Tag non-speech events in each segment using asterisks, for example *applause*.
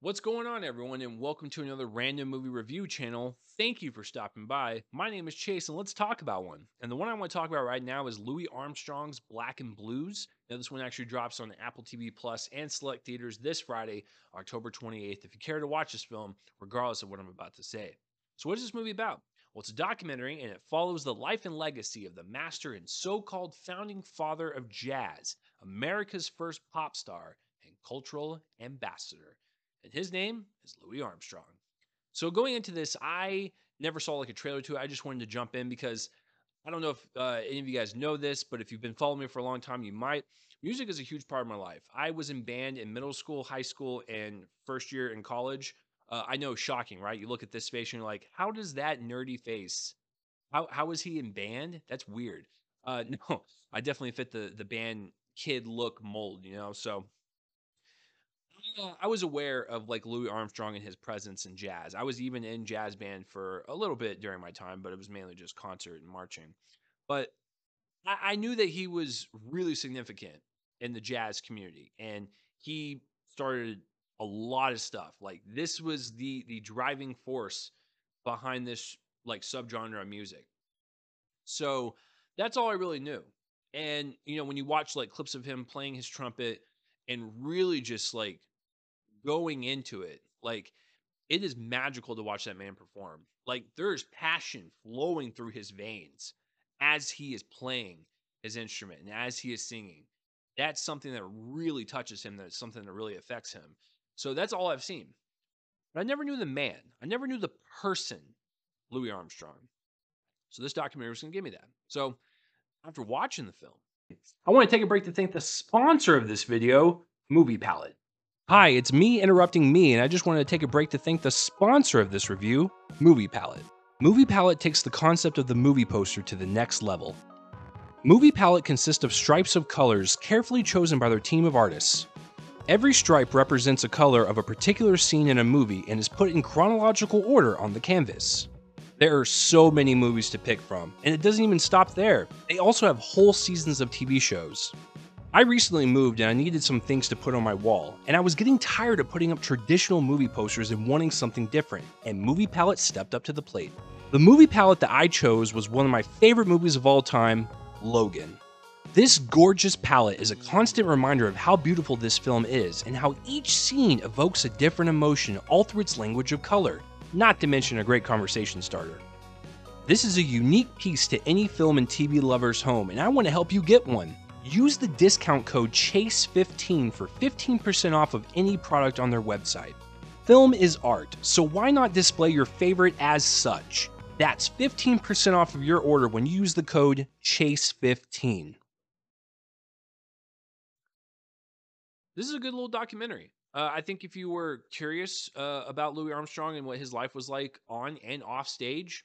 What's going on, everyone, and welcome to another random movie review channel. Thank you for stopping by. My name is Chase, and let's talk about one. And the one I want to talk about right now is Louis Armstrong's Black and Blues. Now, this one actually drops on Apple TV Plus and select theaters this Friday, October 28th. If you care to watch this film, regardless of what I'm about to say. So, what is this movie about? Well, it's a documentary, and it follows the life and legacy of the master and so-called founding father of jazz, America's first pop star and cultural ambassador and his name is Louis Armstrong. So going into this, I never saw like a trailer to it. I just wanted to jump in because I don't know if uh, any of you guys know this, but if you've been following me for a long time, you might. Music is a huge part of my life. I was in band in middle school, high school, and first year in college. Uh, I know, shocking, right? You look at this face and you're like, how does that nerdy face? How how is he in band? That's weird. Uh, *laughs* no, I definitely fit the the band kid look mold, you know. So uh, I was aware of like Louis Armstrong and his presence in jazz. I was even in jazz band for a little bit during my time, but it was mainly just concert and marching. But I, I knew that he was really significant in the jazz community, and he started a lot of stuff. Like this was the the driving force behind this like subgenre of music. So that's all I really knew. And you know, when you watch like clips of him playing his trumpet and really just like going into it, like it is magical to watch that man perform. Like there's passion flowing through his veins as he is playing his instrument and as he is singing. That's something that really touches him. That's something that really affects him. So that's all I've seen. But I never knew the man. I never knew the person, Louis Armstrong. So this documentary was going to give me that. So after watching the film, I want to take a break to thank the sponsor of this video, Movie Palette. Hi, it's me interrupting me, and I just wanted to take a break to thank the sponsor of this review, Movie Palette. Movie Palette takes the concept of the movie poster to the next level. Movie Palette consists of stripes of colors carefully chosen by their team of artists. Every stripe represents a color of a particular scene in a movie and is put in chronological order on the canvas. There are so many movies to pick from, and it doesn't even stop there. They also have whole seasons of TV shows. I recently moved and I needed some things to put on my wall, and I was getting tired of putting up traditional movie posters and wanting something different, and Movie Palette stepped up to the plate. The movie palette that I chose was one of my favorite movies of all time, Logan. This gorgeous palette is a constant reminder of how beautiful this film is and how each scene evokes a different emotion all through its language of color, not to mention a great conversation starter. This is a unique piece to any film and TV lover's home, and I want to help you get one. Use the discount code CHASE15 for 15% off of any product on their website. Film is art, so why not display your favorite as such? That's 15% off of your order when you use the code CHASE15. This is a good little documentary. Uh, I think if you were curious uh, about Louis Armstrong and what his life was like on and off stage,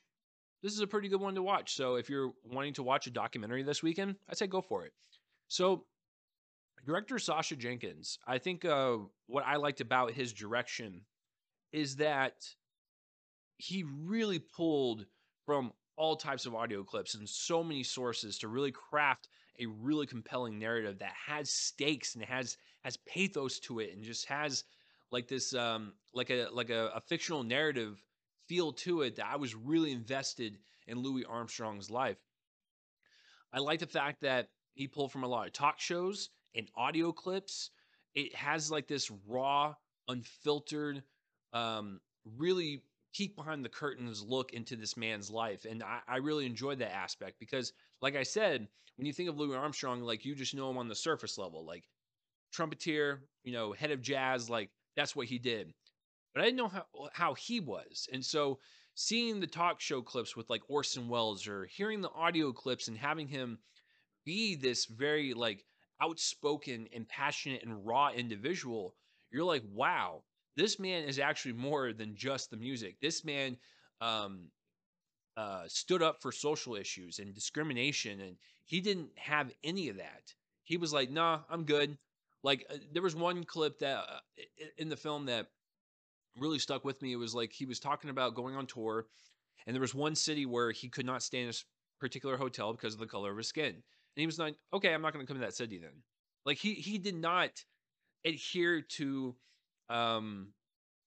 this is a pretty good one to watch. So if you're wanting to watch a documentary this weekend, I'd say go for it. So, director Sacha Jenkins, I think uh, what I liked about his direction is that he really pulled from all types of audio clips and so many sources to really craft a really compelling narrative that has stakes and has has pathos to it and just has like this um like a like a, a fictional narrative feel to it that I was really invested in Louis Armstrong's life. I like the fact that he pulled from a lot of talk shows and audio clips. It has like this raw, unfiltered, um, really peek behind the curtains look into this man's life. And I, I really enjoyed that aspect because, like I said, when you think of Louis Armstrong, like you just know him on the surface level, like trumpeter, you know, head of jazz, like that's what he did. But I didn't know how how he was. And so seeing the talk show clips with like Orson Welles or hearing the audio clips and having him be this very like outspoken and passionate and raw individual, you're like, wow, this man is actually more than just the music. This man um, uh, stood up for social issues and discrimination, and he didn't have any of that. He was like, nah, I'm good. Like, uh, there was one clip that uh, in the film that really stuck with me. It was like he was talking about going on tour, and there was one city where he could not stay in a particular hotel because of the color of his skin. And he was like, okay, I'm not going to come to that city then. Like he he did not adhere to um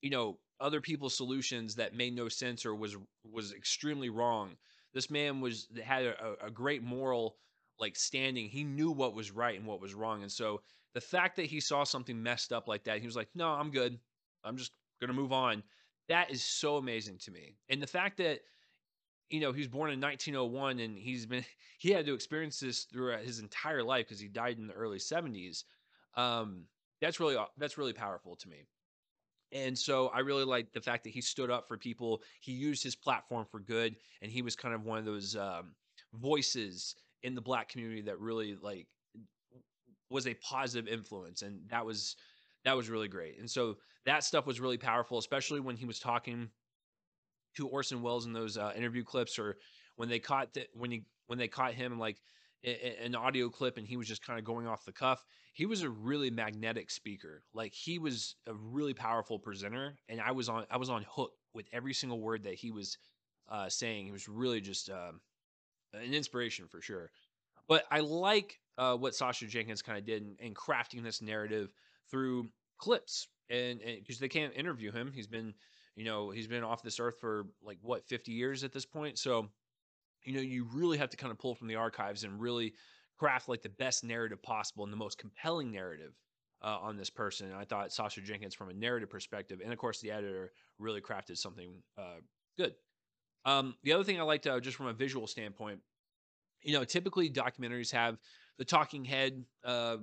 you know, other people's solutions that made no sense or was was extremely wrong. This man was had a, a great moral like standing. He knew what was right and what was wrong. And so the fact that he saw something messed up like that, he was like, "No, I'm good. I'm just going to move on." That is so amazing to me. And the fact that you know, he was born in 1901 and he's been *laughs* he had to experience this throughout his entire life because he died in the early 70s. Um, that's really that's really powerful to me. And so I really like the fact that he stood up for people. He used his platform for good, and he was kind of one of those um, voices in the black community that really like was a positive influence, and that was that was really great. And so that stuff was really powerful, especially when he was talking to Orson Welles in those uh, interview clips, or when they caught that when he when they caught him like an audio clip and he was just kind of going off the cuff. He was a really magnetic speaker. Like he was a really powerful presenter and I was on I was on hook with every single word that he was uh, saying. He was really just uh, an inspiration for sure. But I like uh, what Sacha Jenkins kind of did in, in, crafting this narrative through clips and because they can't interview him. He's been, you know, he's been off this earth for like what 50 years at this point. So you know, you really have to kind of pull from the archives and really craft like the best narrative possible and the most compelling narrative uh, on this person. And I thought Sacha Jenkins, from a narrative perspective, and of course the editor, really crafted something uh, good. Um, the other thing I liked, uh, just from a visual standpoint, you know, typically documentaries have the talking head uh,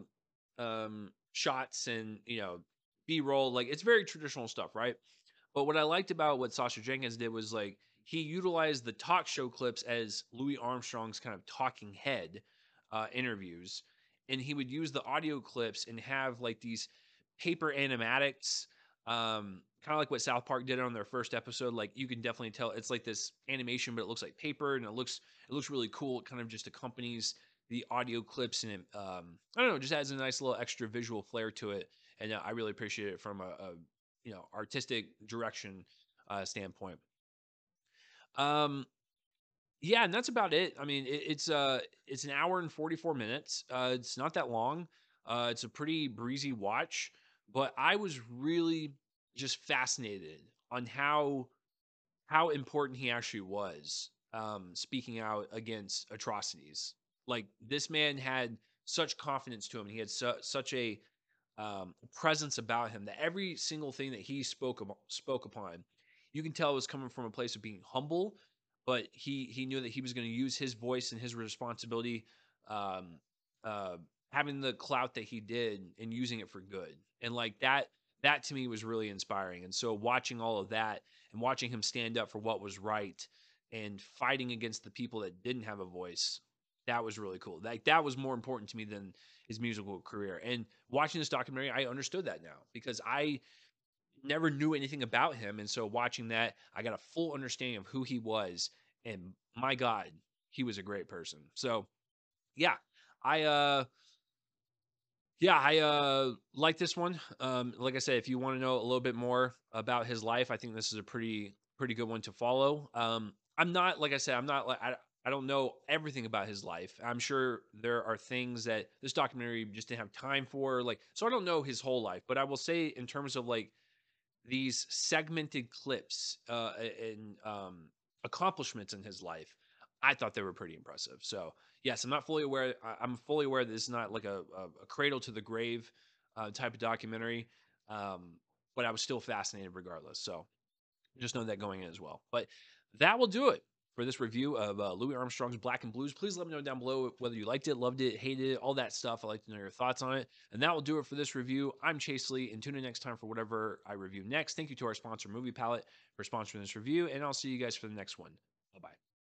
um, shots and you know B roll, like it's very traditional stuff, right? But what I liked about what Sacha Jenkins did was like he utilized the talk show clips as Louis Armstrong's kind of talking head uh, interviews, and he would use the audio clips and have like these paper animatics, um, kind of like what South Park did on their first episode. Like you can definitely tell it's like this animation, but it looks like paper, and it looks it looks really cool. It kind of just accompanies the audio clips, and it, um, I don't know, just adds a nice little extra visual flair to it, and uh, I really appreciate it from a, a you know artistic direction uh, standpoint. Um, yeah, and that's about it. I mean, it, it's uh, it's an hour and forty four minutes. Uh, it's not that long. Uh, it's a pretty breezy watch, but I was really just fascinated on how how important he actually was um, speaking out against atrocities. Like this man had such confidence to him. He had su- such a um, presence about him that every single thing that he spoke about, spoke upon you can tell was coming from a place of being humble, but he he knew that he was going to use his voice and his responsibility, um, uh, having the clout that he did and using it for good. And like that, that to me was really inspiring. And so watching all of that and watching him stand up for what was right and fighting against the people that didn't have a voice, that was really cool. Like that was more important to me than his musical career. And watching this documentary, I understood that now because I never knew anything about him. And so watching that, I got a full understanding of who he was. And my God, he was a great person. So yeah, I uh yeah, I uh like this one. Um, like I said, if you want to know a little bit more about his life, I think this is a pretty pretty good one to follow. Um, I'm not like I said, I'm not like I don't know everything about his life. I'm sure there are things that this documentary just didn't have time for. Like, so I don't know his whole life, but I will say in terms of like these segmented clips uh, and um, accomplishments in his life, I thought they were pretty impressive. So yes, I'm not fully aware. I'm fully aware that this is not like a, a, cradle to the grave uh, type of documentary, um, but I was still fascinated regardless. So just know that going in as well. But that will do it for this review of uh, Louis Armstrong's Black and Blues. Please let me know down below whether you liked it, loved it, hated it, all that stuff. I'd like to know your thoughts on it. And that will do it for this review. I'm Chase Lee, and tune in next time for whatever I review next. Thank you to our sponsor, Movie Palette, for sponsoring this review, and I'll see you guys for the next one.